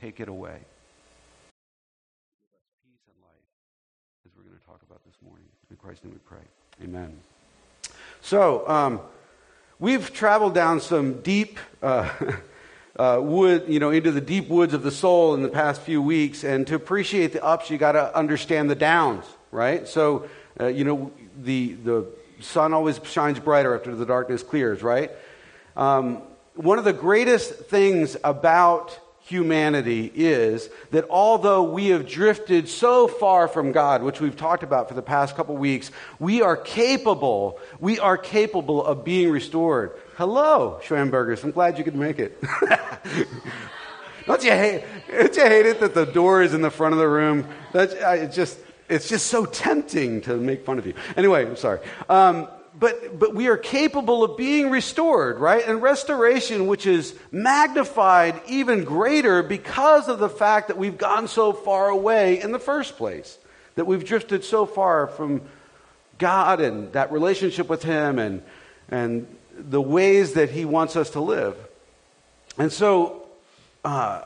take it away. Give us peace and life, as we're going to talk about this morning. In Christ's name we pray. Amen. So, um, we've traveled down some deep uh, uh, wood, you know, into the deep woods of the soul in the past few weeks. And to appreciate the ups, you got to understand the downs, right? So, uh, you know, the, the sun always shines brighter after the darkness clears, right? Um, one of the greatest things about humanity is that although we have drifted so far from God, which we've talked about for the past couple weeks, we are capable, we are capable of being restored. Hello, Schwambergers. I'm glad you could make it. don't, you hate, don't you hate it that the door is in the front of the room? That's, it's, just, it's just so tempting to make fun of you. Anyway, I'm sorry. Um, but, but we are capable of being restored, right? And restoration, which is magnified even greater because of the fact that we've gone so far away in the first place, that we've drifted so far from God and that relationship with Him and, and the ways that He wants us to live. And so, uh,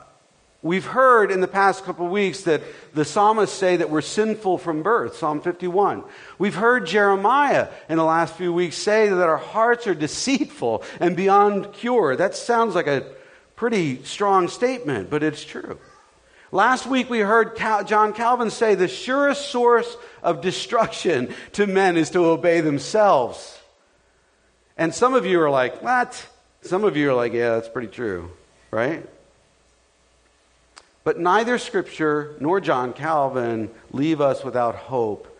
We've heard in the past couple weeks that the psalmists say that we're sinful from birth, Psalm 51. We've heard Jeremiah in the last few weeks say that our hearts are deceitful and beyond cure. That sounds like a pretty strong statement, but it's true. Last week we heard Cal- John Calvin say the surest source of destruction to men is to obey themselves. And some of you are like, what? Some of you are like, yeah, that's pretty true, right? But neither Scripture nor John Calvin leave us without hope.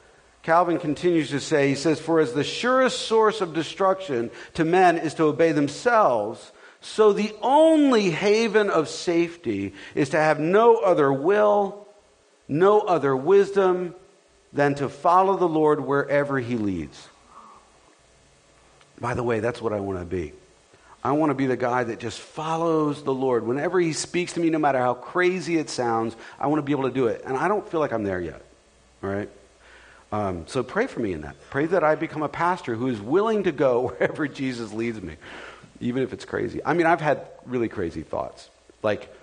Calvin continues to say, he says, For as the surest source of destruction to men is to obey themselves, so the only haven of safety is to have no other will, no other wisdom than to follow the Lord wherever he leads. By the way, that's what I want to be. I want to be the guy that just follows the Lord. Whenever He speaks to me, no matter how crazy it sounds, I want to be able to do it. And I don't feel like I'm there yet. All right? Um, so pray for me in that. Pray that I become a pastor who is willing to go wherever Jesus leads me, even if it's crazy. I mean, I've had really crazy thoughts. Like,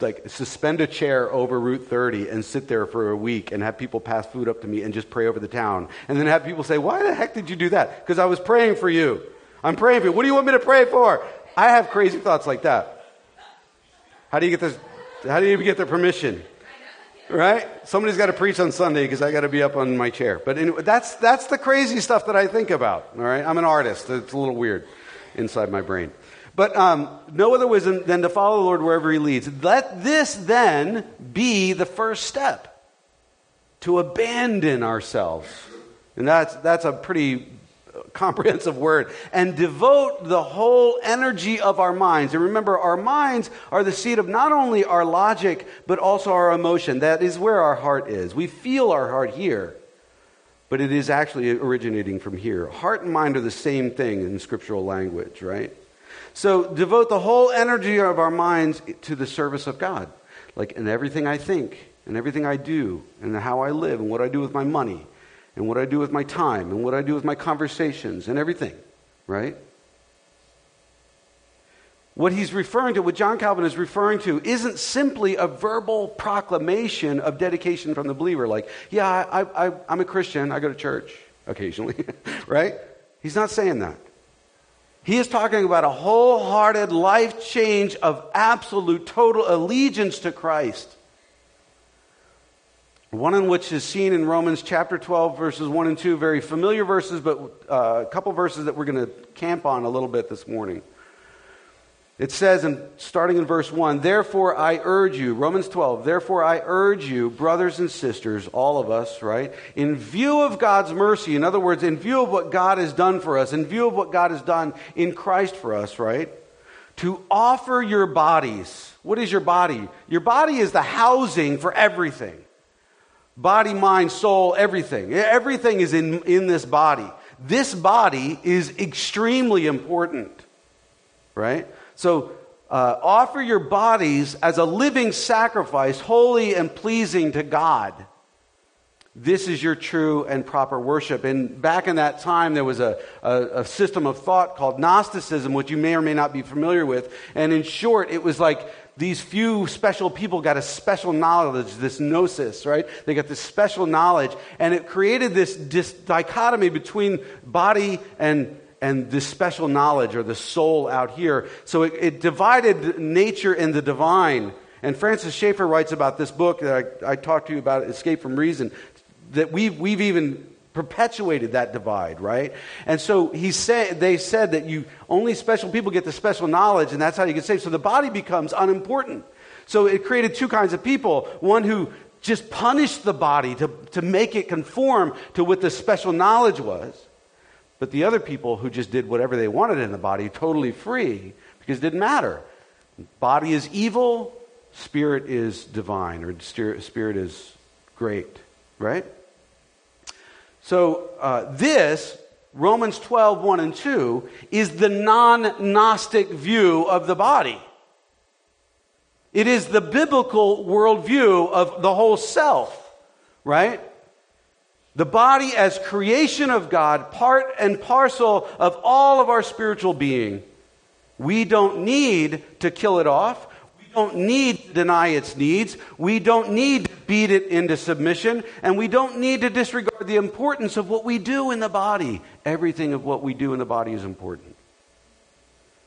like suspend a chair over Route 30 and sit there for a week and have people pass food up to me and just pray over the town. And then have people say, Why the heck did you do that? Because I was praying for you. I'm praying for you. What do you want me to pray for? I have crazy thoughts like that. How do you get this? How do you get their permission? Right? Somebody's got to preach on Sunday because I got to be up on my chair. But anyway, that's, that's the crazy stuff that I think about. All right? I'm an artist. It's a little weird inside my brain. But um, no other wisdom than to follow the Lord wherever He leads. Let this then be the first step to abandon ourselves. And that's, that's a pretty comprehensive word, and devote the whole energy of our minds. And remember, our minds are the seat of not only our logic, but also our emotion. That is where our heart is. We feel our heart here, but it is actually originating from here. Heart and mind are the same thing in scriptural language, right? So devote the whole energy of our minds to the service of God. Like in everything I think, and everything I do, and how I live, and what I do with my money and what I do with my time and what I do with my conversations and everything, right? What he's referring to, what John Calvin is referring to, isn't simply a verbal proclamation of dedication from the believer. Like, yeah, I, I'm a Christian, I go to church occasionally, right? He's not saying that. He is talking about a wholehearted life change of absolute, total allegiance to Christ. One in which is seen in Romans chapter 12, verses 1 and 2, very familiar verses, but uh, a couple verses that we're going to camp on a little bit this morning. It says, in, starting in verse 1, Therefore I urge you, Romans 12, therefore I urge you, brothers and sisters, all of us, right, in view of God's mercy, in other words, in view of what God has done for us, in view of what God has done in Christ for us, right, to offer your bodies. What is your body? Your body is the housing for everything. Body, mind, soul, everything. Everything is in, in this body. This body is extremely important, right? So, uh, offer your bodies as a living sacrifice, holy and pleasing to God. This is your true and proper worship. And back in that time, there was a, a, a system of thought called Gnosticism, which you may or may not be familiar with. And in short, it was like these few special people got a special knowledge, this gnosis, right? They got this special knowledge, and it created this, dichotomy between body and and this special knowledge or the soul out here. So it, it divided nature and the divine. And Francis Schaeffer writes about this book that I, I talked to you about, Escape from Reason, that we've, we've even perpetuated that divide, right? And so he said, they said that you only special people get the special knowledge, and that's how you get saved. So the body becomes unimportant. So it created two kinds of people one who just punished the body to, to make it conform to what the special knowledge was, but the other people who just did whatever they wanted in the body, totally free, because it didn't matter. Body is evil, spirit is divine, or spirit is great, right? So uh, this, Romans 12, 1 and 2, is the non Gnostic view of the body. It is the biblical worldview of the whole self, right? The body as creation of God, part and parcel of all of our spiritual being. We don't need to kill it off. Don't need to deny its needs. We don't need to beat it into submission. And we don't need to disregard the importance of what we do in the body. Everything of what we do in the body is important.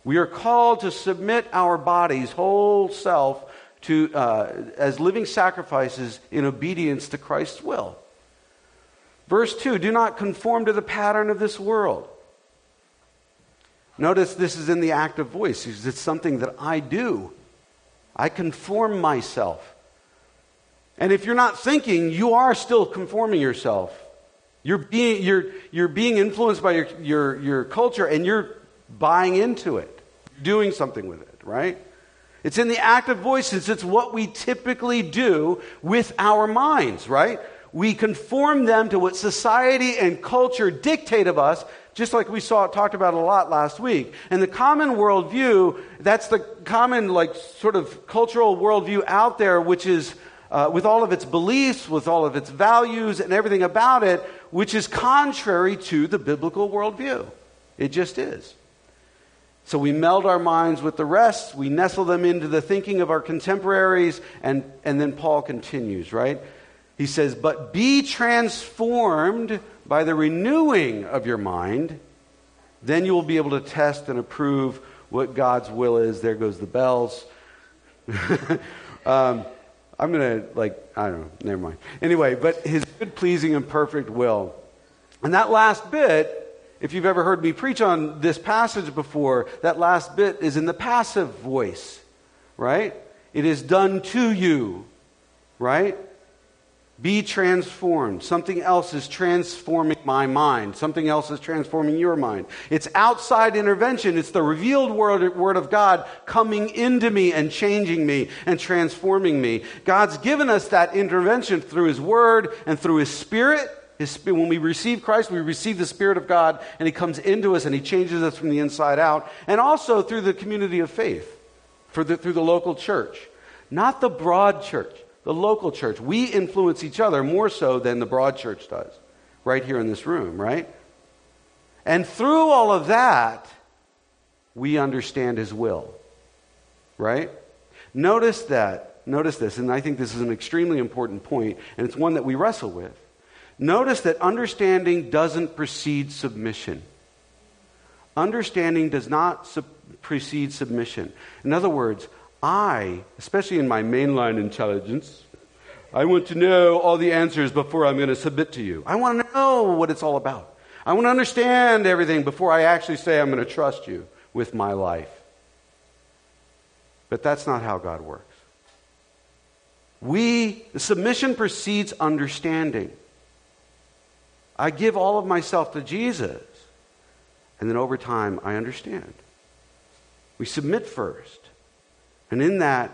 We are called to submit our bodies, whole self, to, uh, as living sacrifices in obedience to Christ's will. Verse 2 Do not conform to the pattern of this world. Notice this is in the active voice. It's something that I do. I conform myself. And if you're not thinking, you are still conforming yourself. You're being, you're, you're being influenced by your, your, your culture and you're buying into it, doing something with it, right? It's in the active voices. It's what we typically do with our minds, right? we conform them to what society and culture dictate of us, just like we saw talked about a lot last week. And the common worldview, that's the common, like, sort of cultural worldview out there, which is uh, with all of its beliefs, with all of its values, and everything about it, which is contrary to the biblical worldview. It just is. So we meld our minds with the rest, we nestle them into the thinking of our contemporaries, and, and then Paul continues, right? He says, But be transformed by the renewing of your mind, then you will be able to test and approve what God's will is. There goes the bells. um, I'm going to, like, I don't know, never mind. Anyway, but his good, pleasing, and perfect will. And that last bit, if you've ever heard me preach on this passage before, that last bit is in the passive voice, right? It is done to you, right? Be transformed. Something else is transforming my mind. Something else is transforming your mind. It's outside intervention. It's the revealed word, word, of God coming into me and changing me and transforming me. God's given us that intervention through His Word and through His Spirit. His, when we receive Christ, we receive the Spirit of God and He comes into us and He changes us from the inside out. And also through the community of faith, the, through the local church. Not the broad church the local church. We influence each other more so than the broad church does, right here in this room, right? And through all of that, we understand his will, right? Notice that, notice this, and I think this is an extremely important point, and it's one that we wrestle with. Notice that understanding doesn't precede submission. Understanding does not precede submission. In other words, I, especially in my mainline intelligence, I want to know all the answers before I'm going to submit to you. I want to know what it's all about. I want to understand everything before I actually say I'm going to trust you with my life. But that's not how God works. We, submission precedes understanding. I give all of myself to Jesus, and then over time I understand. We submit first. And in that,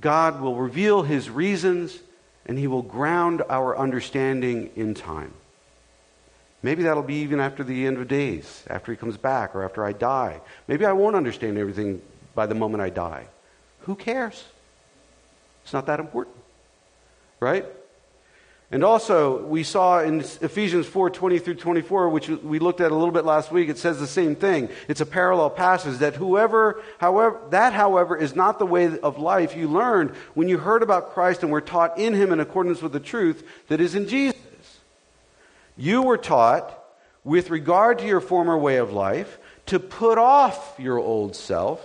God will reveal his reasons and he will ground our understanding in time. Maybe that'll be even after the end of days, after he comes back, or after I die. Maybe I won't understand everything by the moment I die. Who cares? It's not that important. Right? And also, we saw in Ephesians 4 20 through 24, which we looked at a little bit last week, it says the same thing. It's a parallel passage that whoever, however, that, however, is not the way of life you learned when you heard about Christ and were taught in him in accordance with the truth that is in Jesus. You were taught, with regard to your former way of life, to put off your old self,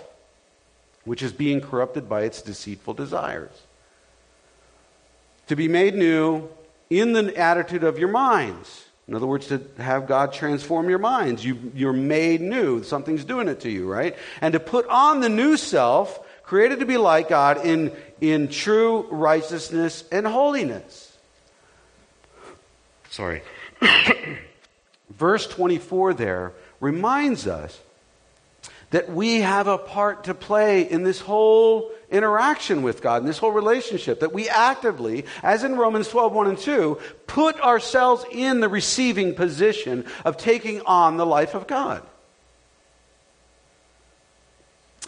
which is being corrupted by its deceitful desires. To be made new in the attitude of your minds. In other words, to have God transform your minds. You, you're made new. Something's doing it to you, right? And to put on the new self, created to be like God in, in true righteousness and holiness. Sorry. Verse 24 there reminds us that we have a part to play in this whole interaction with God, in this whole relationship, that we actively, as in Romans 12, 1 and 2, put ourselves in the receiving position of taking on the life of God.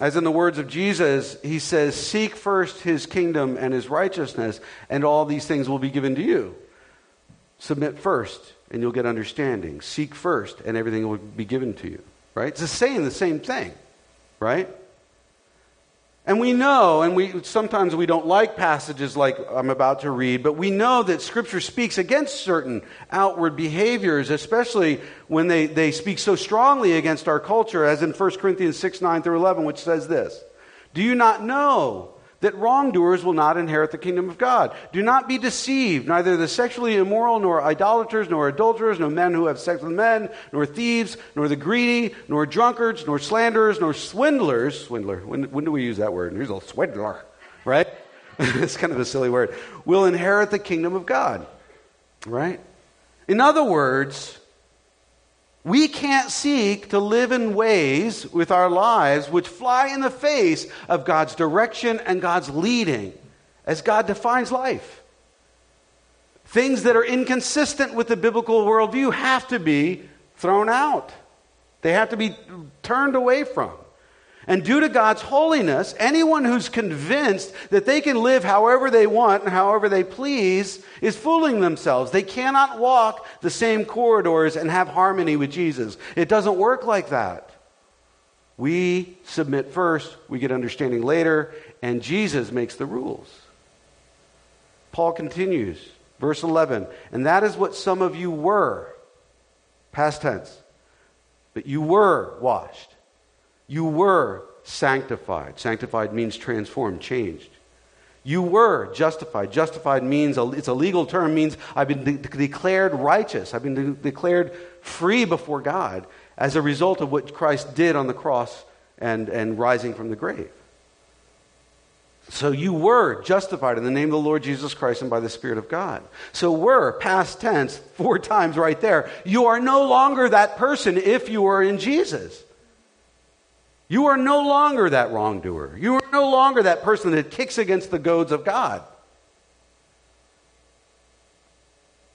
As in the words of Jesus, he says, Seek first his kingdom and his righteousness, and all these things will be given to you. Submit first, and you'll get understanding. Seek first, and everything will be given to you. Right? It's saying the same thing, right? And we know, and we sometimes we don't like passages like I'm about to read, but we know that Scripture speaks against certain outward behaviors, especially when they, they speak so strongly against our culture, as in 1 Corinthians 6, 9 through 11, which says this Do you not know that wrongdoers will not inherit the kingdom of God. Do not be deceived. Neither the sexually immoral, nor idolaters, nor adulterers, nor men who have sex with men, nor thieves, nor the greedy, nor drunkards, nor slanderers, nor swindlers. Swindler. When, when do we use that word? Here's a swindler, right? it's kind of a silly word. Will inherit the kingdom of God, right? In other words, we can't seek to live in ways with our lives which fly in the face of God's direction and God's leading as God defines life. Things that are inconsistent with the biblical worldview have to be thrown out, they have to be turned away from. And due to God's holiness, anyone who's convinced that they can live however they want and however they please is fooling themselves. They cannot walk the same corridors and have harmony with Jesus. It doesn't work like that. We submit first, we get understanding later, and Jesus makes the rules. Paul continues, verse 11, and that is what some of you were, past tense, but you were washed you were sanctified. Sanctified means transformed, changed. You were justified. Justified means, it's a legal term, means I've been de- declared righteous. I've been de- declared free before God as a result of what Christ did on the cross and, and rising from the grave. So you were justified in the name of the Lord Jesus Christ and by the Spirit of God. So were, past tense, four times right there. You are no longer that person if you are in Jesus. You are no longer that wrongdoer. You are no longer that person that kicks against the goads of God.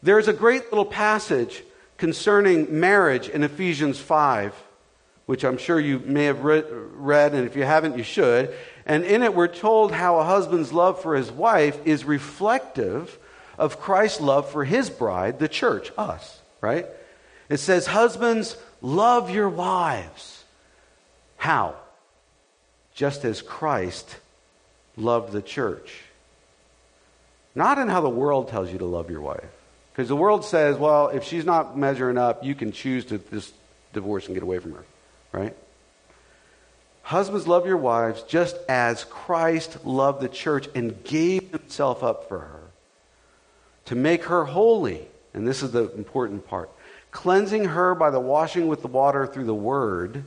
There's a great little passage concerning marriage in Ephesians 5, which I'm sure you may have read, and if you haven't, you should. And in it, we're told how a husband's love for his wife is reflective of Christ's love for his bride, the church, us, right? It says, Husbands, love your wives how? Just as Christ loved the church. Not in how the world tells you to love your wife. Because the world says, well, if she's not measuring up, you can choose to just divorce and get away from her, right? Husbands, love your wives just as Christ loved the church and gave himself up for her to make her holy. And this is the important part cleansing her by the washing with the water through the word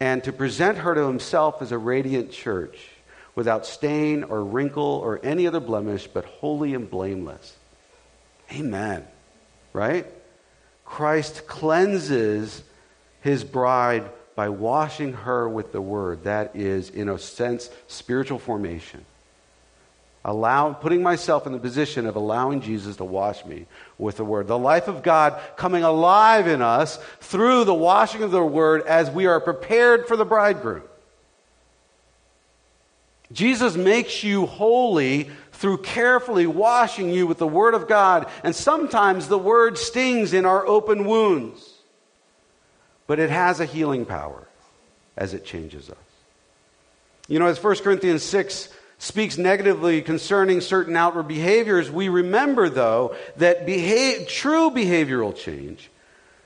and to present her to himself as a radiant church without stain or wrinkle or any other blemish, but holy and blameless. Amen. Right? Christ cleanses his bride by washing her with the word. That is, in a sense, spiritual formation. Allow, putting myself in the position of allowing Jesus to wash me with the Word. The life of God coming alive in us through the washing of the Word as we are prepared for the bridegroom. Jesus makes you holy through carefully washing you with the Word of God. And sometimes the Word stings in our open wounds. But it has a healing power as it changes us. You know, as 1 Corinthians 6 speaks negatively concerning certain outward behaviors, we remember, though, that true behavioral change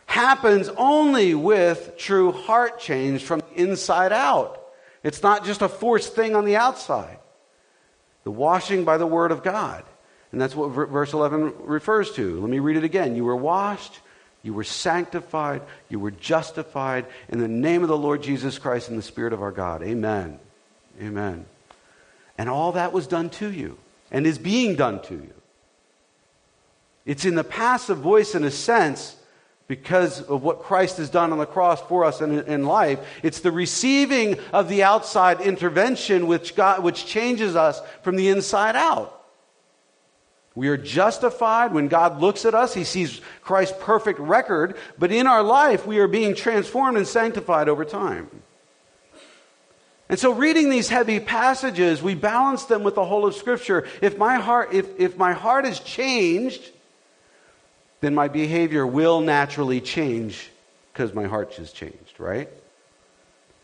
happens only with true heart change from inside out. It's not just a forced thing on the outside. The washing by the Word of God. And that's what verse 11 refers to. Let me read it again. You were washed, you were sanctified, you were justified in the name of the Lord Jesus Christ and the Spirit of our God. Amen. Amen. And all that was done to you and is being done to you. It's in the passive voice, in a sense, because of what Christ has done on the cross for us in, in life. It's the receiving of the outside intervention which, God, which changes us from the inside out. We are justified when God looks at us. He sees Christ's perfect record, but in our life, we are being transformed and sanctified over time. And so, reading these heavy passages, we balance them with the whole of Scripture. If my heart, if, if my heart is changed, then my behavior will naturally change because my heart has changed, right?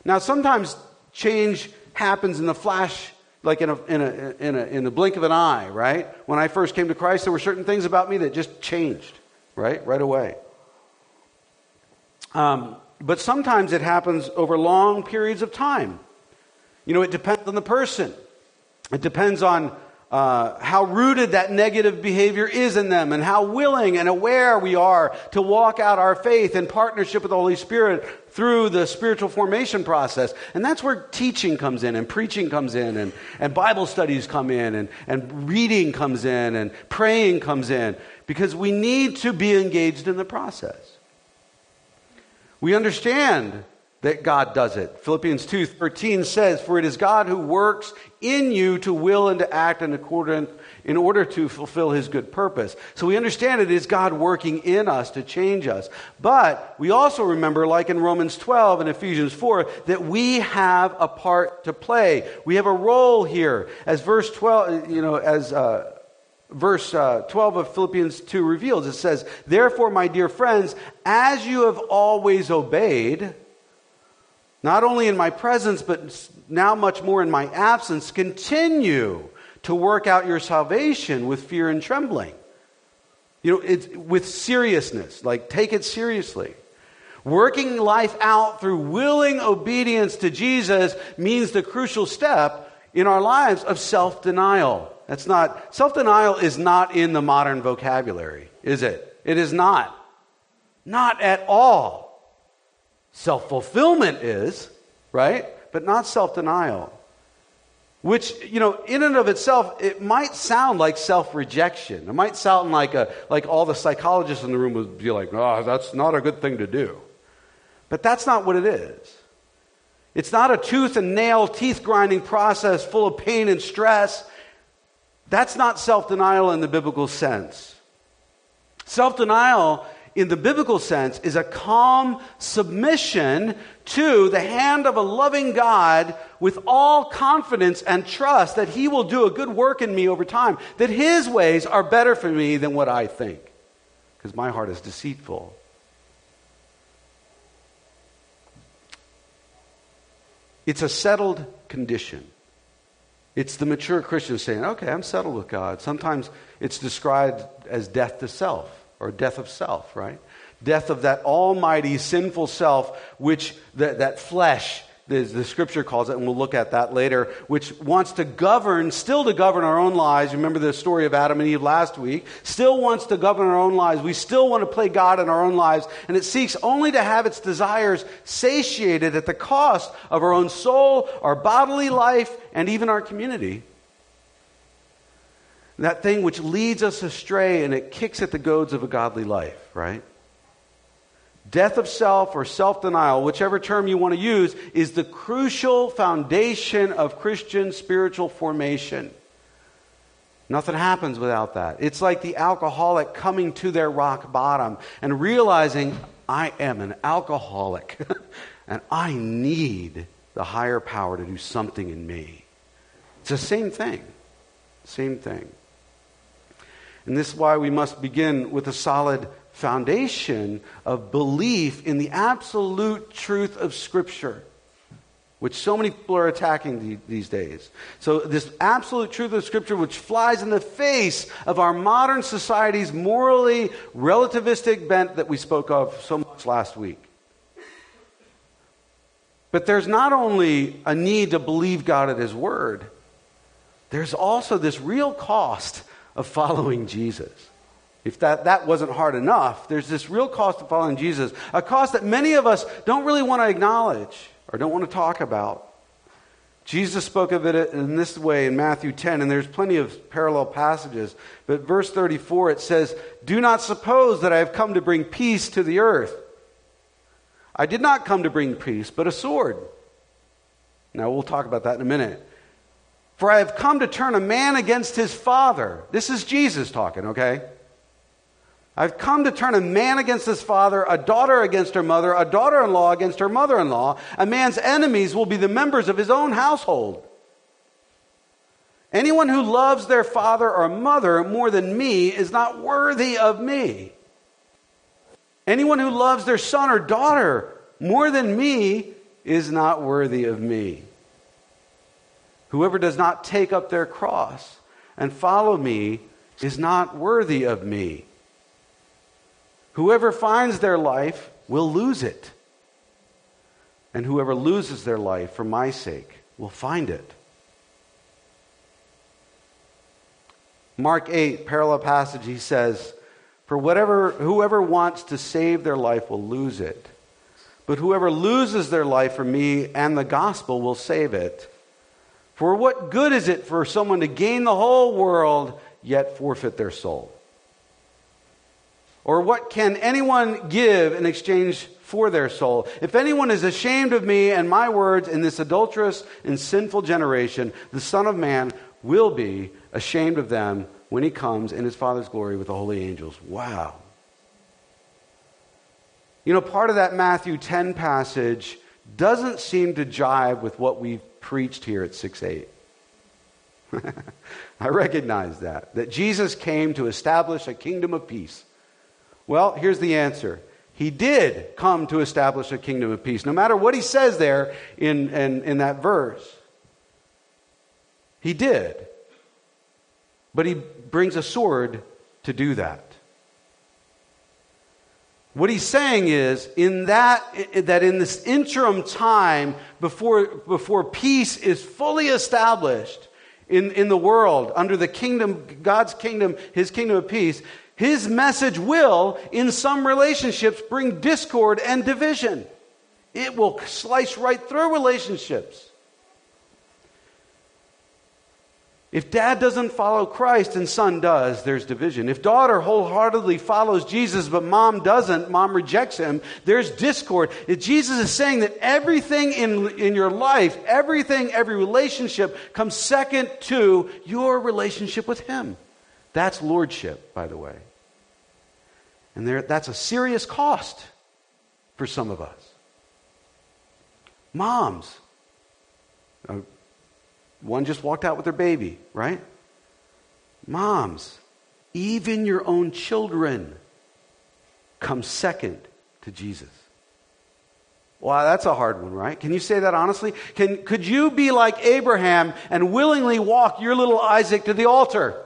Now, sometimes change happens in a flash, like in a, in, a, in, a, in the blink of an eye, right? When I first came to Christ, there were certain things about me that just changed, right? Right away. Um, but sometimes it happens over long periods of time. You know, it depends on the person. It depends on uh, how rooted that negative behavior is in them and how willing and aware we are to walk out our faith in partnership with the Holy Spirit through the spiritual formation process. And that's where teaching comes in and preaching comes in and, and Bible studies come in and, and reading comes in and praying comes in because we need to be engaged in the process. We understand that God does it. Philippians 2:13 says, "For it is God who works in you to will and to act in accordance in order to fulfill his good purpose." So we understand it is God working in us to change us. But we also remember like in Romans 12 and Ephesians 4 that we have a part to play. We have a role here. As verse 12, you know, as uh, verse uh, 12 of Philippians 2 reveals, it says, Therefore, my dear friends, as you have always obeyed, not only in my presence, but now much more in my absence, continue to work out your salvation with fear and trembling. You know, it's with seriousness, like take it seriously. Working life out through willing obedience to Jesus means the crucial step in our lives of self denial. That's not, self denial is not in the modern vocabulary, is it? It is not. Not at all. Self fulfillment is, right? But not self denial. Which, you know, in and of itself, it might sound like self rejection. It might sound like, a, like all the psychologists in the room would be like, oh, that's not a good thing to do. But that's not what it is. It's not a tooth and nail, teeth grinding process full of pain and stress. That's not self denial in the biblical sense. Self denial in the biblical sense, is a calm submission to the hand of a loving God with all confidence and trust that He will do a good work in me over time, that His ways are better for me than what I think, because my heart is deceitful. It's a settled condition. It's the mature Christian saying, okay, I'm settled with God. Sometimes it's described as death to self or death of self, right? Death of that almighty sinful self, which that, that flesh, the, the scripture calls it, and we'll look at that later, which wants to govern, still to govern our own lives. Remember the story of Adam and Eve last week? Still wants to govern our own lives. We still want to play God in our own lives, and it seeks only to have its desires satiated at the cost of our own soul, our bodily life, and even our community that thing which leads us astray and it kicks at the goads of a godly life, right? Death of self or self denial, whichever term you want to use, is the crucial foundation of Christian spiritual formation. Nothing happens without that. It's like the alcoholic coming to their rock bottom and realizing, I am an alcoholic and I need the higher power to do something in me. It's the same thing. Same thing. And this is why we must begin with a solid foundation of belief in the absolute truth of Scripture, which so many people are attacking these days. So, this absolute truth of Scripture, which flies in the face of our modern society's morally relativistic bent that we spoke of so much last week. But there's not only a need to believe God at His Word, there's also this real cost of following Jesus. If that, that wasn't hard enough, there's this real cost of following Jesus, a cost that many of us don't really want to acknowledge or don't want to talk about. Jesus spoke of it in this way in Matthew 10, and there's plenty of parallel passages. But verse 34, it says, Do not suppose that I have come to bring peace to the earth. I did not come to bring peace, but a sword. Now, we'll talk about that in a minute. For I have come to turn a man against his father. This is Jesus talking, okay? I've come to turn a man against his father, a daughter against her mother, a daughter in law against her mother in law. A man's enemies will be the members of his own household. Anyone who loves their father or mother more than me is not worthy of me. Anyone who loves their son or daughter more than me is not worthy of me. Whoever does not take up their cross and follow me is not worthy of me. Whoever finds their life will lose it. And whoever loses their life for my sake will find it. Mark 8, parallel passage, he says, For whatever, whoever wants to save their life will lose it. But whoever loses their life for me and the gospel will save it. For what good is it for someone to gain the whole world yet forfeit their soul? Or what can anyone give in exchange for their soul? If anyone is ashamed of me and my words in this adulterous and sinful generation, the Son of Man will be ashamed of them when he comes in his Father's glory with the holy angels. Wow. You know, part of that Matthew 10 passage doesn't seem to jive with what we've preached here at 6 8. I recognize that, that Jesus came to establish a kingdom of peace. Well, here's the answer. He did come to establish a kingdom of peace, no matter what he says there in, in, in that verse. He did. But he brings a sword to do that. What he's saying is, in that, that in this interim time before, before peace is fully established in, in the world, under the kingdom, God's kingdom, his kingdom of peace, his message will, in some relationships, bring discord and division. It will slice right through relationships. If dad doesn't follow Christ and son does, there's division. If daughter wholeheartedly follows Jesus but mom doesn't, mom rejects him, there's discord. If Jesus is saying that everything in, in your life, everything, every relationship comes second to your relationship with him. That's lordship, by the way. And there, that's a serious cost for some of us. Moms, one just walked out with their baby, right? Moms, even your own children come second to Jesus. Wow, that's a hard one, right? Can you say that honestly? Can, could you be like Abraham and willingly walk your little Isaac to the altar?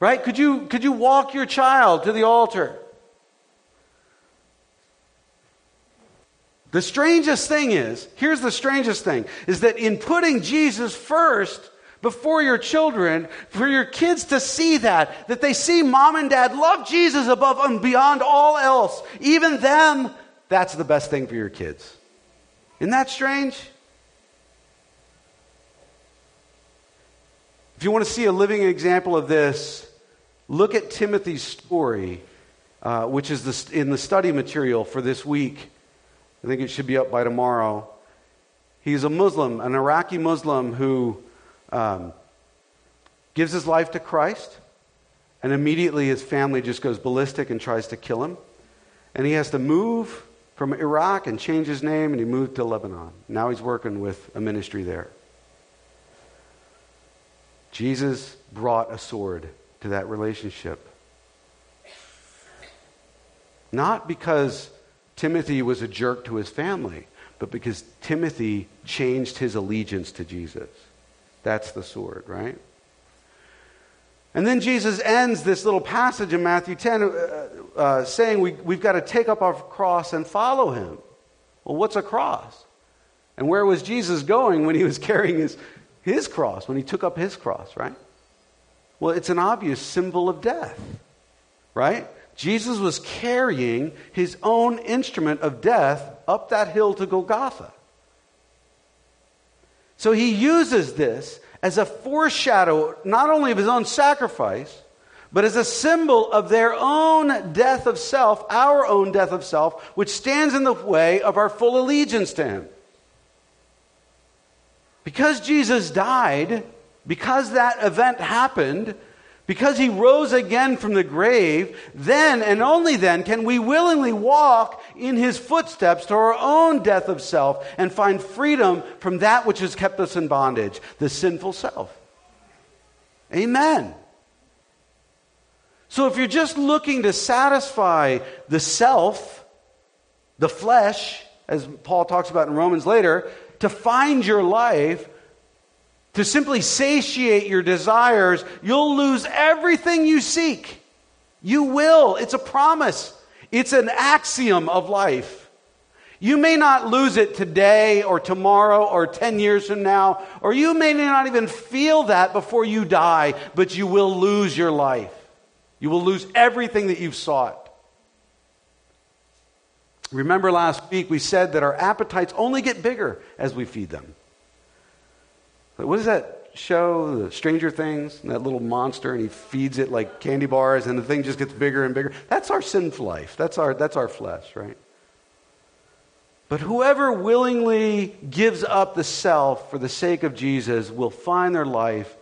Right? Could you, could you walk your child to the altar? The strangest thing is, here's the strangest thing, is that in putting Jesus first before your children, for your kids to see that, that they see mom and dad love Jesus above and beyond all else, even them, that's the best thing for your kids. Isn't that strange? If you want to see a living example of this, look at Timothy's story, uh, which is the, in the study material for this week. I think it should be up by tomorrow. He's a Muslim, an Iraqi Muslim who um, gives his life to Christ, and immediately his family just goes ballistic and tries to kill him. And he has to move from Iraq and change his name, and he moved to Lebanon. Now he's working with a ministry there. Jesus brought a sword to that relationship. Not because Timothy was a jerk to his family, but because Timothy changed his allegiance to Jesus. That's the sword, right? And then Jesus ends this little passage in Matthew 10 uh, uh, saying we, we've got to take up our cross and follow him. Well, what's a cross? And where was Jesus going when he was carrying his, his cross, when he took up his cross, right? Well, it's an obvious symbol of death, right? Jesus was carrying his own instrument of death up that hill to Golgotha. So he uses this as a foreshadow not only of his own sacrifice, but as a symbol of their own death of self, our own death of self, which stands in the way of our full allegiance to him. Because Jesus died, because that event happened, because he rose again from the grave, then and only then can we willingly walk in his footsteps to our own death of self and find freedom from that which has kept us in bondage, the sinful self. Amen. So if you're just looking to satisfy the self, the flesh, as Paul talks about in Romans later, to find your life, to simply satiate your desires, you'll lose everything you seek. You will. It's a promise, it's an axiom of life. You may not lose it today or tomorrow or 10 years from now, or you may not even feel that before you die, but you will lose your life. You will lose everything that you've sought. Remember last week we said that our appetites only get bigger as we feed them. What does that show? The Stranger Things, and that little monster, and he feeds it like candy bars, and the thing just gets bigger and bigger. That's our sinful life. That's our, that's our flesh, right? But whoever willingly gives up the self for the sake of Jesus will find their life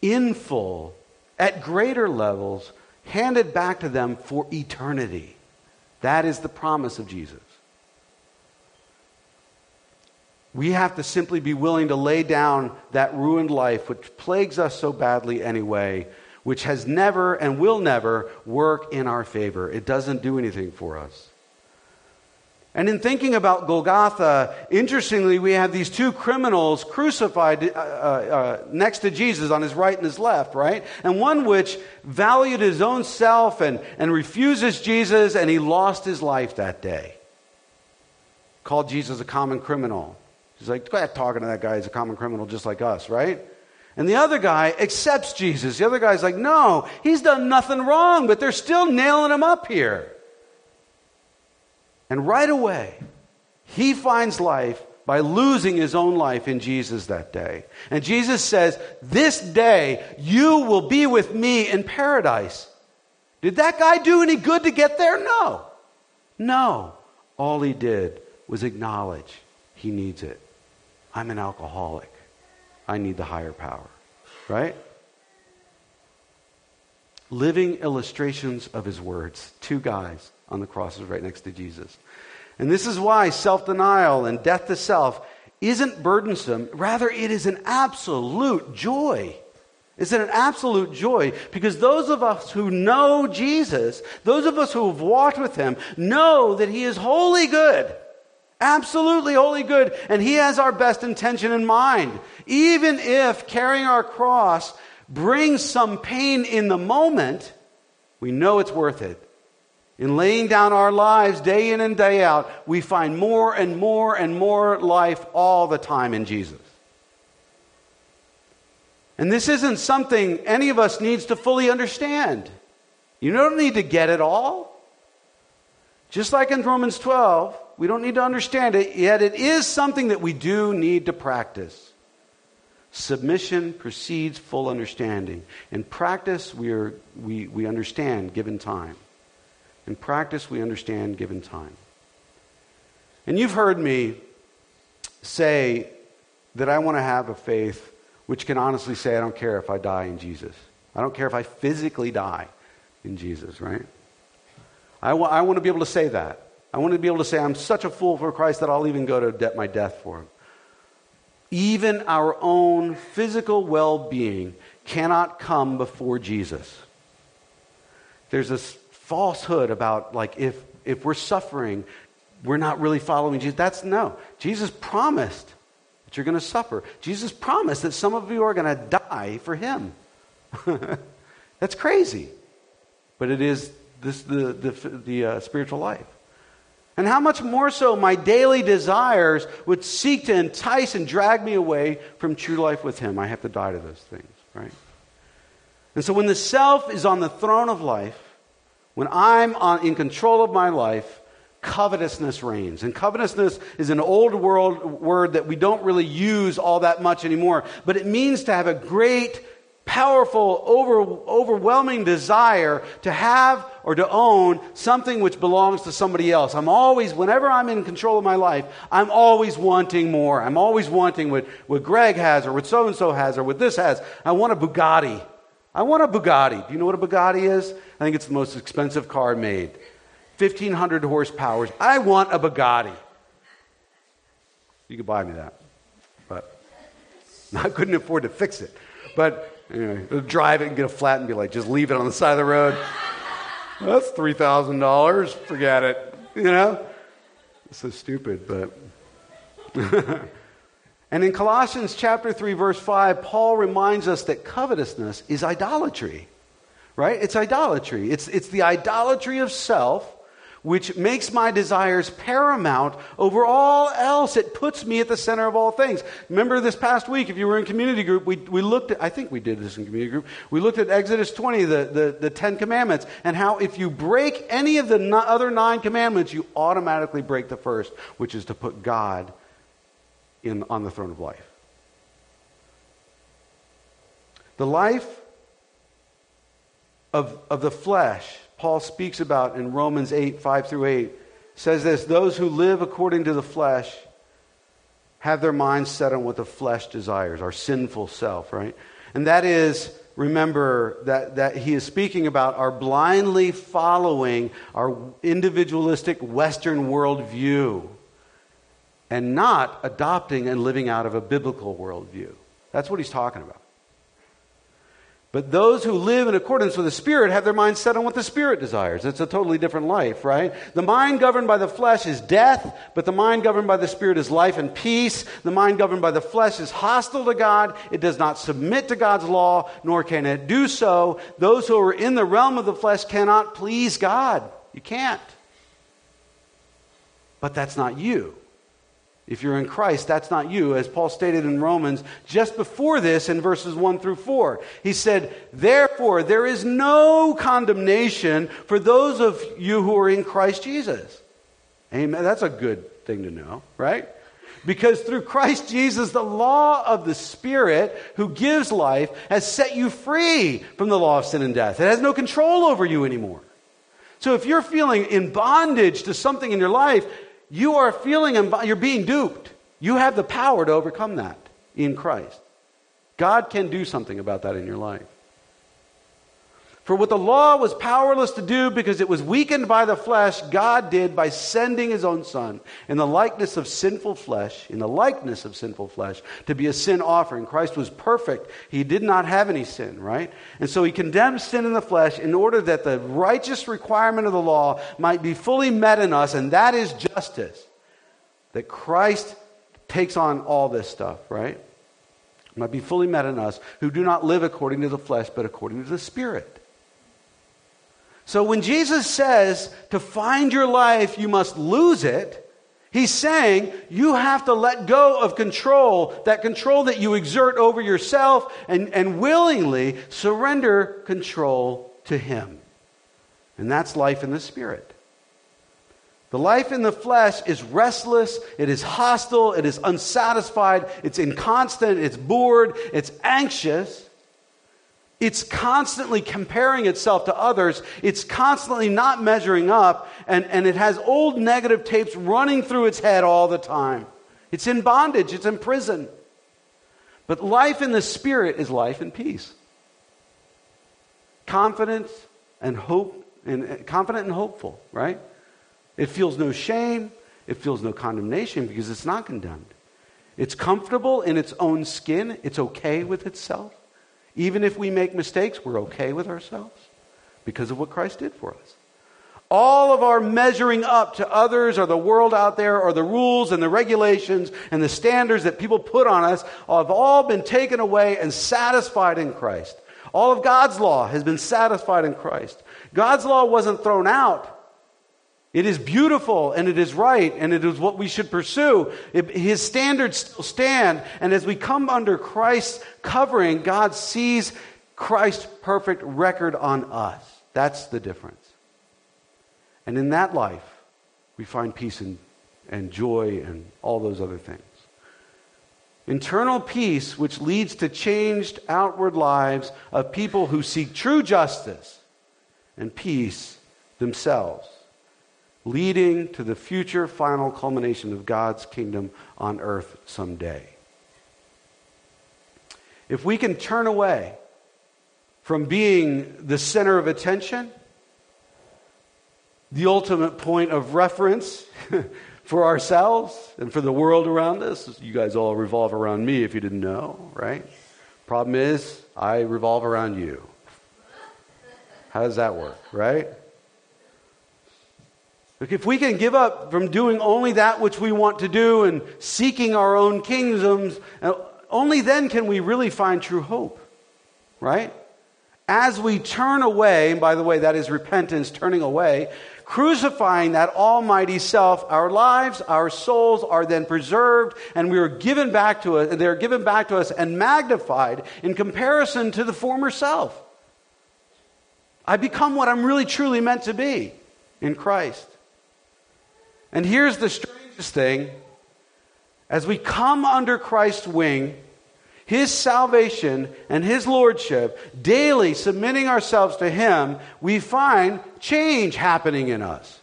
in full, at greater levels, handed back to them for eternity. That is the promise of Jesus. We have to simply be willing to lay down that ruined life, which plagues us so badly anyway, which has never and will never work in our favor. It doesn't do anything for us. And in thinking about Golgotha, interestingly, we have these two criminals crucified uh, uh, uh, next to Jesus on his right and his left, right? And one which valued his own self and, and refuses Jesus, and he lost his life that day. Called Jesus a common criminal. He's like, go ahead talking to that guy. He's a common criminal just like us, right? And the other guy accepts Jesus. The other guy's like, no, he's done nothing wrong, but they're still nailing him up here. And right away, he finds life by losing his own life in Jesus that day. And Jesus says, This day you will be with me in paradise. Did that guy do any good to get there? No. No. All he did was acknowledge he needs it. I'm an alcoholic. I need the higher power. Right? Living illustrations of his words. Two guys on the crosses right next to Jesus. And this is why self denial and death to self isn't burdensome. Rather, it is an absolute joy. It's an absolute joy because those of us who know Jesus, those of us who have walked with him, know that he is wholly good. Absolutely wholly good. And he has our best intention in mind. Even if carrying our cross brings some pain in the moment, we know it's worth it in laying down our lives day in and day out, we find more and more and more life all the time in Jesus. And this isn't something any of us needs to fully understand. You don't need to get it all. Just like in Romans 12, we don't need to understand it, yet it is something that we do need to practice. Submission precedes full understanding. In practice, we, are, we, we understand given time. In practice, we understand given time. And you've heard me say that I want to have a faith which can honestly say, I don't care if I die in Jesus. I don't care if I physically die in Jesus, right? I, I want to be able to say that. I want to be able to say, I'm such a fool for Christ that I'll even go to de- my death for him. even our own physical well being cannot come before Jesus. There's this falsehood about, like, if, if we're suffering, we're not really following Jesus. That's no. Jesus promised that you're going to suffer. Jesus promised that some of you are going to die for him. That's crazy. But it is this, the, the, the uh, spiritual life. And how much more so my daily desires would seek to entice and drag me away from true life with Him. I have to die to those things, right? And so when the self is on the throne of life, when I'm on, in control of my life, covetousness reigns. And covetousness is an old world word that we don't really use all that much anymore, but it means to have a great, powerful, over, overwhelming desire to have or to own something which belongs to somebody else. I'm always, whenever I'm in control of my life, I'm always wanting more. I'm always wanting what, what Greg has or what so and so has or what this has. I want a Bugatti. I want a Bugatti. Do you know what a Bugatti is? I think it's the most expensive car made. 1,500 horsepower. I want a Bugatti. You could buy me that. But I couldn't afford to fix it. But anyway, drive it and get a flat and be like, just leave it on the side of the road. That's $3,000. Forget it. You know? It's so stupid, but. and in Colossians chapter 3, verse 5, Paul reminds us that covetousness is idolatry. Right? It's idolatry. It's, it's the idolatry of self which makes my desires paramount over all else. It puts me at the center of all things. Remember this past week, if you were in community group, we, we looked at, I think we did this in community group, we looked at Exodus 20, the, the, the Ten Commandments, and how if you break any of the no, other nine commandments, you automatically break the first, which is to put God in, on the throne of life. The life of, of the flesh Paul speaks about in Romans 8, 5 through 8, says this Those who live according to the flesh have their minds set on what the flesh desires, our sinful self, right? And that is, remember, that, that he is speaking about our blindly following our individualistic Western worldview and not adopting and living out of a biblical worldview. That's what he's talking about. But those who live in accordance with the Spirit have their mind set on what the Spirit desires. It's a totally different life, right? The mind governed by the flesh is death, but the mind governed by the Spirit is life and peace. The mind governed by the flesh is hostile to God. It does not submit to God's law, nor can it do so. Those who are in the realm of the flesh cannot please God. You can't. But that's not you. If you're in Christ, that's not you, as Paul stated in Romans just before this in verses 1 through 4. He said, Therefore, there is no condemnation for those of you who are in Christ Jesus. Amen. That's a good thing to know, right? Because through Christ Jesus, the law of the Spirit who gives life has set you free from the law of sin and death. It has no control over you anymore. So if you're feeling in bondage to something in your life, you are feeling, you're being duped. You have the power to overcome that in Christ. God can do something about that in your life. For what the law was powerless to do because it was weakened by the flesh, God did by sending his own son in the likeness of sinful flesh, in the likeness of sinful flesh, to be a sin offering. Christ was perfect. He did not have any sin, right? And so he condemned sin in the flesh in order that the righteous requirement of the law might be fully met in us, and that is justice. That Christ takes on all this stuff, right? Might be fully met in us who do not live according to the flesh, but according to the Spirit. So when Jesus says to find your life, you must lose it, he's saying you have to let go of control, that control that you exert over yourself, and, and willingly surrender control to him. And that's life in the Spirit. The life in the flesh is restless, it is hostile, it is unsatisfied, it's inconstant, it's bored, it's anxious. It's constantly comparing itself to others. It's constantly not measuring up. And, and it has old negative tapes running through its head all the time. It's in bondage, it's in prison. But life in the Spirit is life in peace. Confidence and hope, and uh, confident and hopeful, right? It feels no shame. It feels no condemnation because it's not condemned. It's comfortable in its own skin. It's okay with itself. Even if we make mistakes, we're okay with ourselves because of what Christ did for us. All of our measuring up to others or the world out there or the rules and the regulations and the standards that people put on us have all been taken away and satisfied in Christ. All of God's law has been satisfied in Christ. God's law wasn't thrown out. It is beautiful and it is right and it is what we should pursue. It, his standards still stand. And as we come under Christ's covering, God sees Christ's perfect record on us. That's the difference. And in that life, we find peace and, and joy and all those other things. Internal peace, which leads to changed outward lives of people who seek true justice and peace themselves leading to the future final culmination of God's kingdom on earth someday. If we can turn away from being the center of attention, the ultimate point of reference for ourselves and for the world around us, you guys all revolve around me if you didn't know, right? Problem is, I revolve around you. How does that work, right? If we can give up from doing only that which we want to do and seeking our own kingdoms, uh, only then can we really find true hope, right? As we turn away, and by the way, that is repentance, turning away, crucifying that almighty self, our lives, our souls are then preserved and we are given back to us, they're given back to us and magnified in comparison to the former self. I become what I'm really truly meant to be in Christ. And here's the strangest thing as we come under Christ's wing, his salvation and his lordship, daily submitting ourselves to him, we find change happening in us.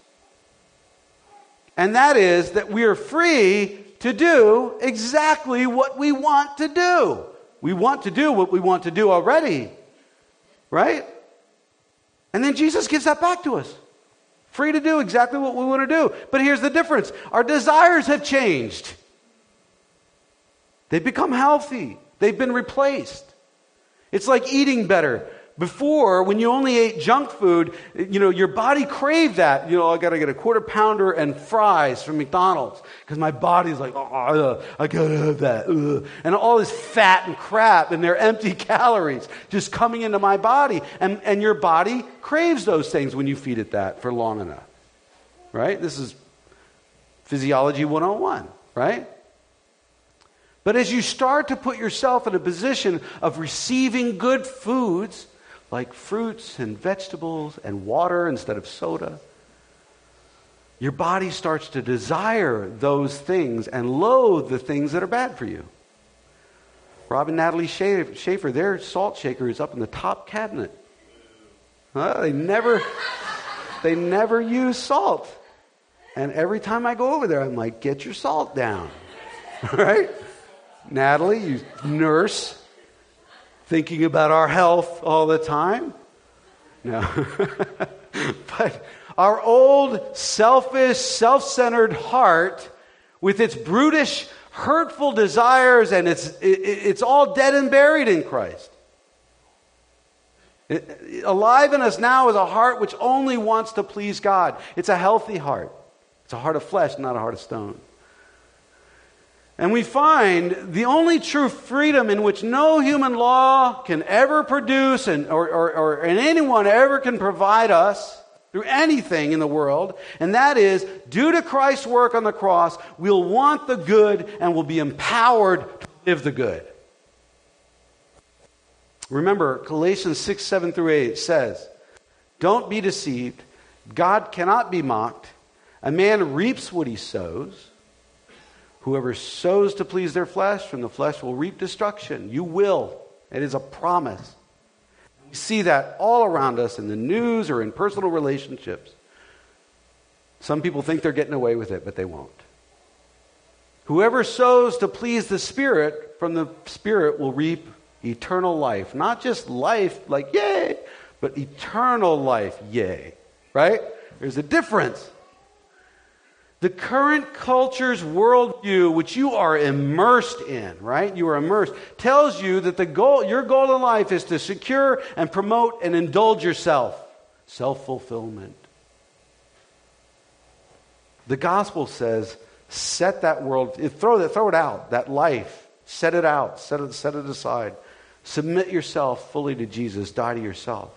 And that is that we are free to do exactly what we want to do. We want to do what we want to do already, right? And then Jesus gives that back to us. Free to do exactly what we want to do. But here's the difference our desires have changed. They've become healthy, they've been replaced. It's like eating better. Before, when you only ate junk food, you know, your body craved that. You know, I gotta get a quarter pounder and fries from McDonald's because my body's like, oh, I gotta have that. Ugh. And all this fat and crap and they're empty calories just coming into my body. And, and your body craves those things when you feed it that for long enough. Right? This is physiology 101, right? But as you start to put yourself in a position of receiving good foods, like fruits and vegetables and water instead of soda. Your body starts to desire those things and loathe the things that are bad for you. Rob and Natalie Schaefer, their salt shaker is up in the top cabinet. Huh? They never, they never use salt. And every time I go over there, I'm like, get your salt down. right? Natalie, you nurse, thinking about our health all the time. No. but our old, selfish, self centered heart, with its brutish, hurtful desires, and it's, it, it's all dead and buried in Christ. Alive in us now is a heart which only wants to please God. It's a healthy heart. It's a heart of flesh, not a heart of stone. And we find the only true freedom in which no human law can ever produce and, or, or, or and anyone ever can provide us through anything in the world, and that is due to Christ's work on the cross, we'll want the good and we'll be empowered to live the good. Remember, Galatians 6, 7 through 8 says, Don't be deceived. God cannot be mocked. A man reaps what he sows. Whoever sows to please their flesh, from the flesh will reap destruction. You will. It is a promise. We see that all around us in the news or in personal relationships. Some people think they're getting away with it, but they won't. Whoever sows to please the Spirit, from the Spirit will reap eternal life. Not just life, like yay, but eternal life, yay. Right? There's a difference. The current culture's worldview, which you are immersed in, right? You are immersed, tells you that the goal, your goal in life is to secure and promote and indulge yourself. Self fulfillment. The gospel says, set that world, throw, that, throw it out, that life, set it out, set it, set it aside. Submit yourself fully to Jesus, die to yourself.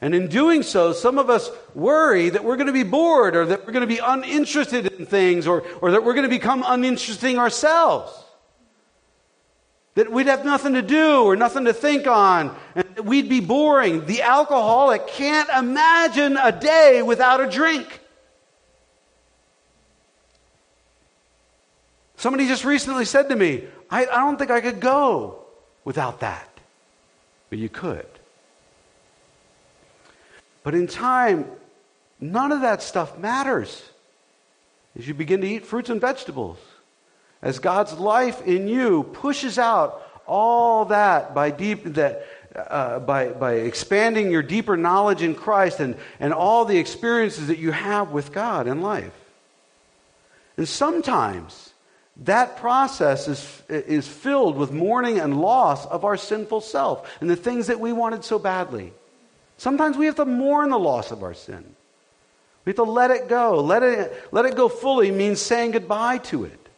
And in doing so, some of us worry that we're going to be bored or that we're going to be uninterested in things or, or that we're going to become uninteresting ourselves. That we'd have nothing to do or nothing to think on and we'd be boring. The alcoholic can't imagine a day without a drink. Somebody just recently said to me, I, I don't think I could go without that. But you could. But in time, none of that stuff matters as you begin to eat fruits and vegetables. As God's life in you pushes out all that by deep that uh, by, by expanding your deeper knowledge in Christ and, and all the experiences that you have with God in life. And sometimes that process is, is filled with mourning and loss of our sinful self and the things that we wanted so badly. Sometimes we have to mourn the loss of our sin. We have to let it go. Let it, let it go fully means saying goodbye to it.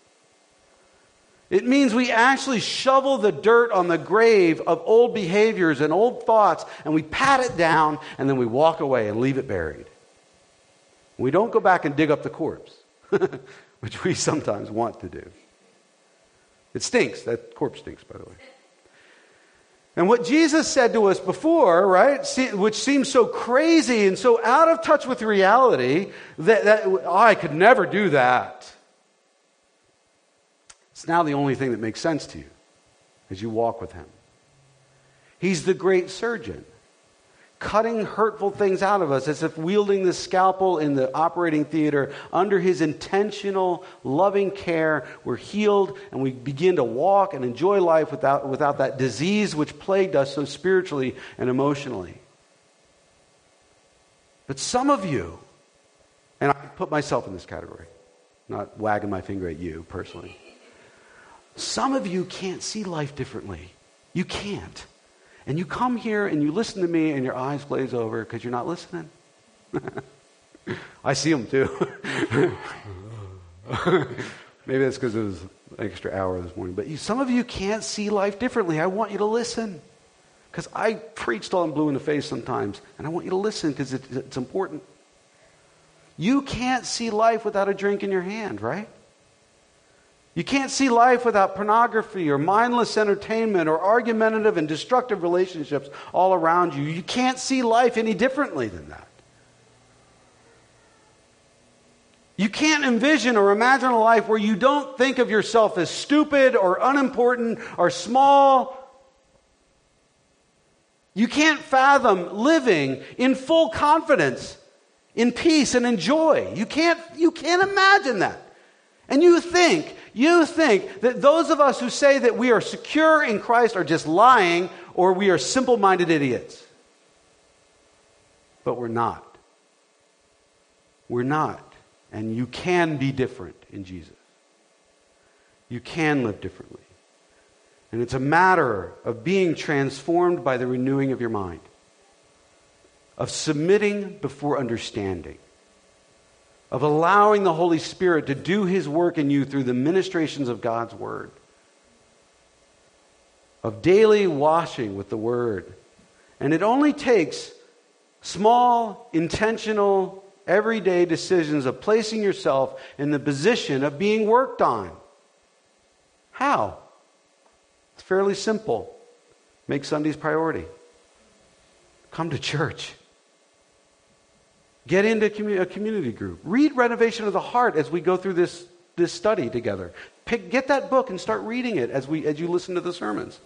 It means we actually shovel the dirt on the grave of old behaviors and old thoughts, and we pat it down, and then we walk away and leave it buried. We don't go back and dig up the corpse, which we sometimes want to do. It stinks. That corpse stinks, by the way. And what Jesus said to us before, right, which seems so crazy and so out of touch with reality that, that oh, I could never do that. It's now the only thing that makes sense to you as you walk with Him. He's the great surgeon cutting hurtful things out of us as if wielding the scalpel in the operating theater under his intentional, loving care. We're healed and we begin to walk and enjoy life without, without that disease which plagued us so spiritually and emotionally. But some of you, and I put myself in this category, not wagging my finger at you personally. Some of you can't see life differently. You can't. And you come here and you listen to me and your eyes glaze over because you're not listening. I see them too. Maybe that's because it was an extra hour this morning. But you, some of you can't see life differently. I want you to listen. Because I preached all in blue in the face sometimes. And I want you to listen because it, it's important. You can't see life without a drink in your hand, right? You can't see life without pornography or mindless entertainment or argumentative and destructive relationships all around you. You can't see life any differently than that. You can't envision or imagine a life where you don't think of yourself as stupid or unimportant or small. You can't fathom living in full confidence, in peace and in joy. You can't, you can't imagine that. And you think you think that those of us who say that we are secure in Christ are just lying or we are simple minded idiots. But we're not. We're not. And you can be different in Jesus. You can live differently. And it's a matter of being transformed by the renewing of your mind, of submitting before understanding of allowing the Holy Spirit to do His work in you through the ministrations of God's Word, of daily washing with the Word. And it only takes small, intentional, everyday decisions of placing yourself in the position of being worked on. How? It's fairly simple. Make Sundays priority. Come to church. Get into a community group. Read Renovation of the Heart as we go through this, this study together. Pick, get that book and start reading it as, we, as you listen to the sermons.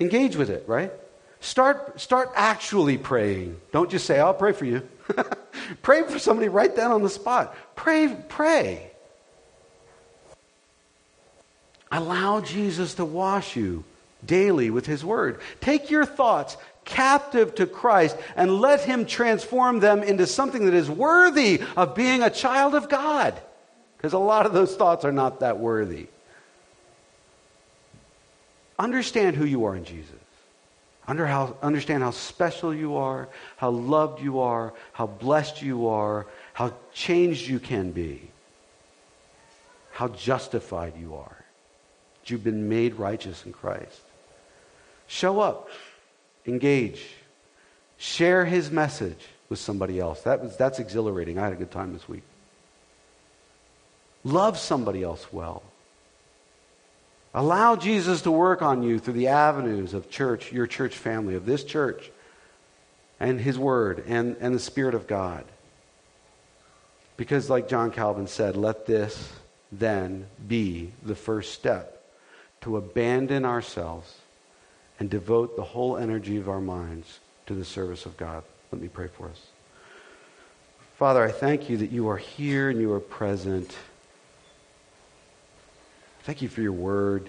Engage with it, right? Start, start actually praying. Don't just say, I'll pray for you. pray for somebody right then on the spot. Pray, pray. Allow Jesus to wash you daily with his word. Take your thoughts, captive to Christ and let Him transform them into something that is worthy of being a child of God. because a lot of those thoughts are not that worthy. Understand who you are in Jesus. Under how, understand how special you are, how loved you are, how blessed you are, how changed you can be, how justified you are. You've been made righteous in Christ. Show up, engage, share his message with somebody else. That was, that's exhilarating. I had a good time this week. Love somebody else well. Allow Jesus to work on you through the avenues of church, your church family, of this church, and His Word, and, and the Spirit of God. Because, like John Calvin said, let this then be the first step to abandon ourselves and devote the whole energy of our minds to the service of God. Let me pray for us. Father, I thank you that you are here and you are present. Thank you for your word.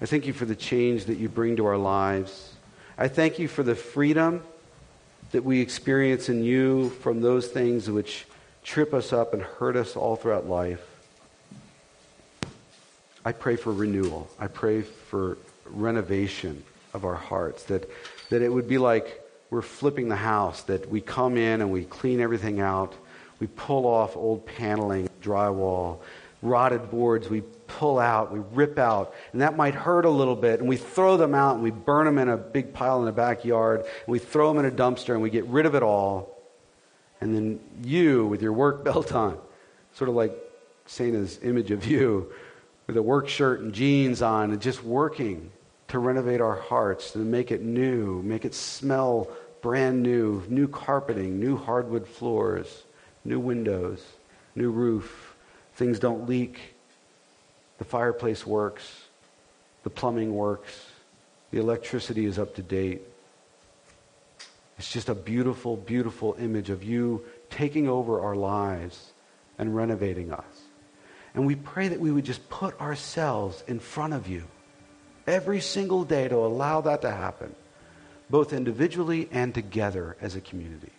I thank you for the change that you bring to our lives. I thank you for the freedom that we experience in you from those things which trip us up and hurt us all throughout life. I pray for renewal. I pray for renovation of our hearts, that, that it would be like we're flipping the house, that we come in and we clean everything out, we pull off old paneling, drywall, rotted boards we pull out, we rip out, and that might hurt a little bit, and we throw them out and we burn them in a big pile in the backyard, and we throw them in a dumpster and we get rid of it all. And then you, with your work belt on, sort of like Santa's image of you, with a work shirt and jeans on, and just working to renovate our hearts, to make it new, make it smell brand new, new carpeting, new hardwood floors, new windows, new roof Things don't leak. The fireplace works. The plumbing works. The electricity is up to date. It's just a beautiful, beautiful image of you taking over our lives and renovating us. And we pray that we would just put ourselves in front of you every single day to allow that to happen, both individually and together as a community.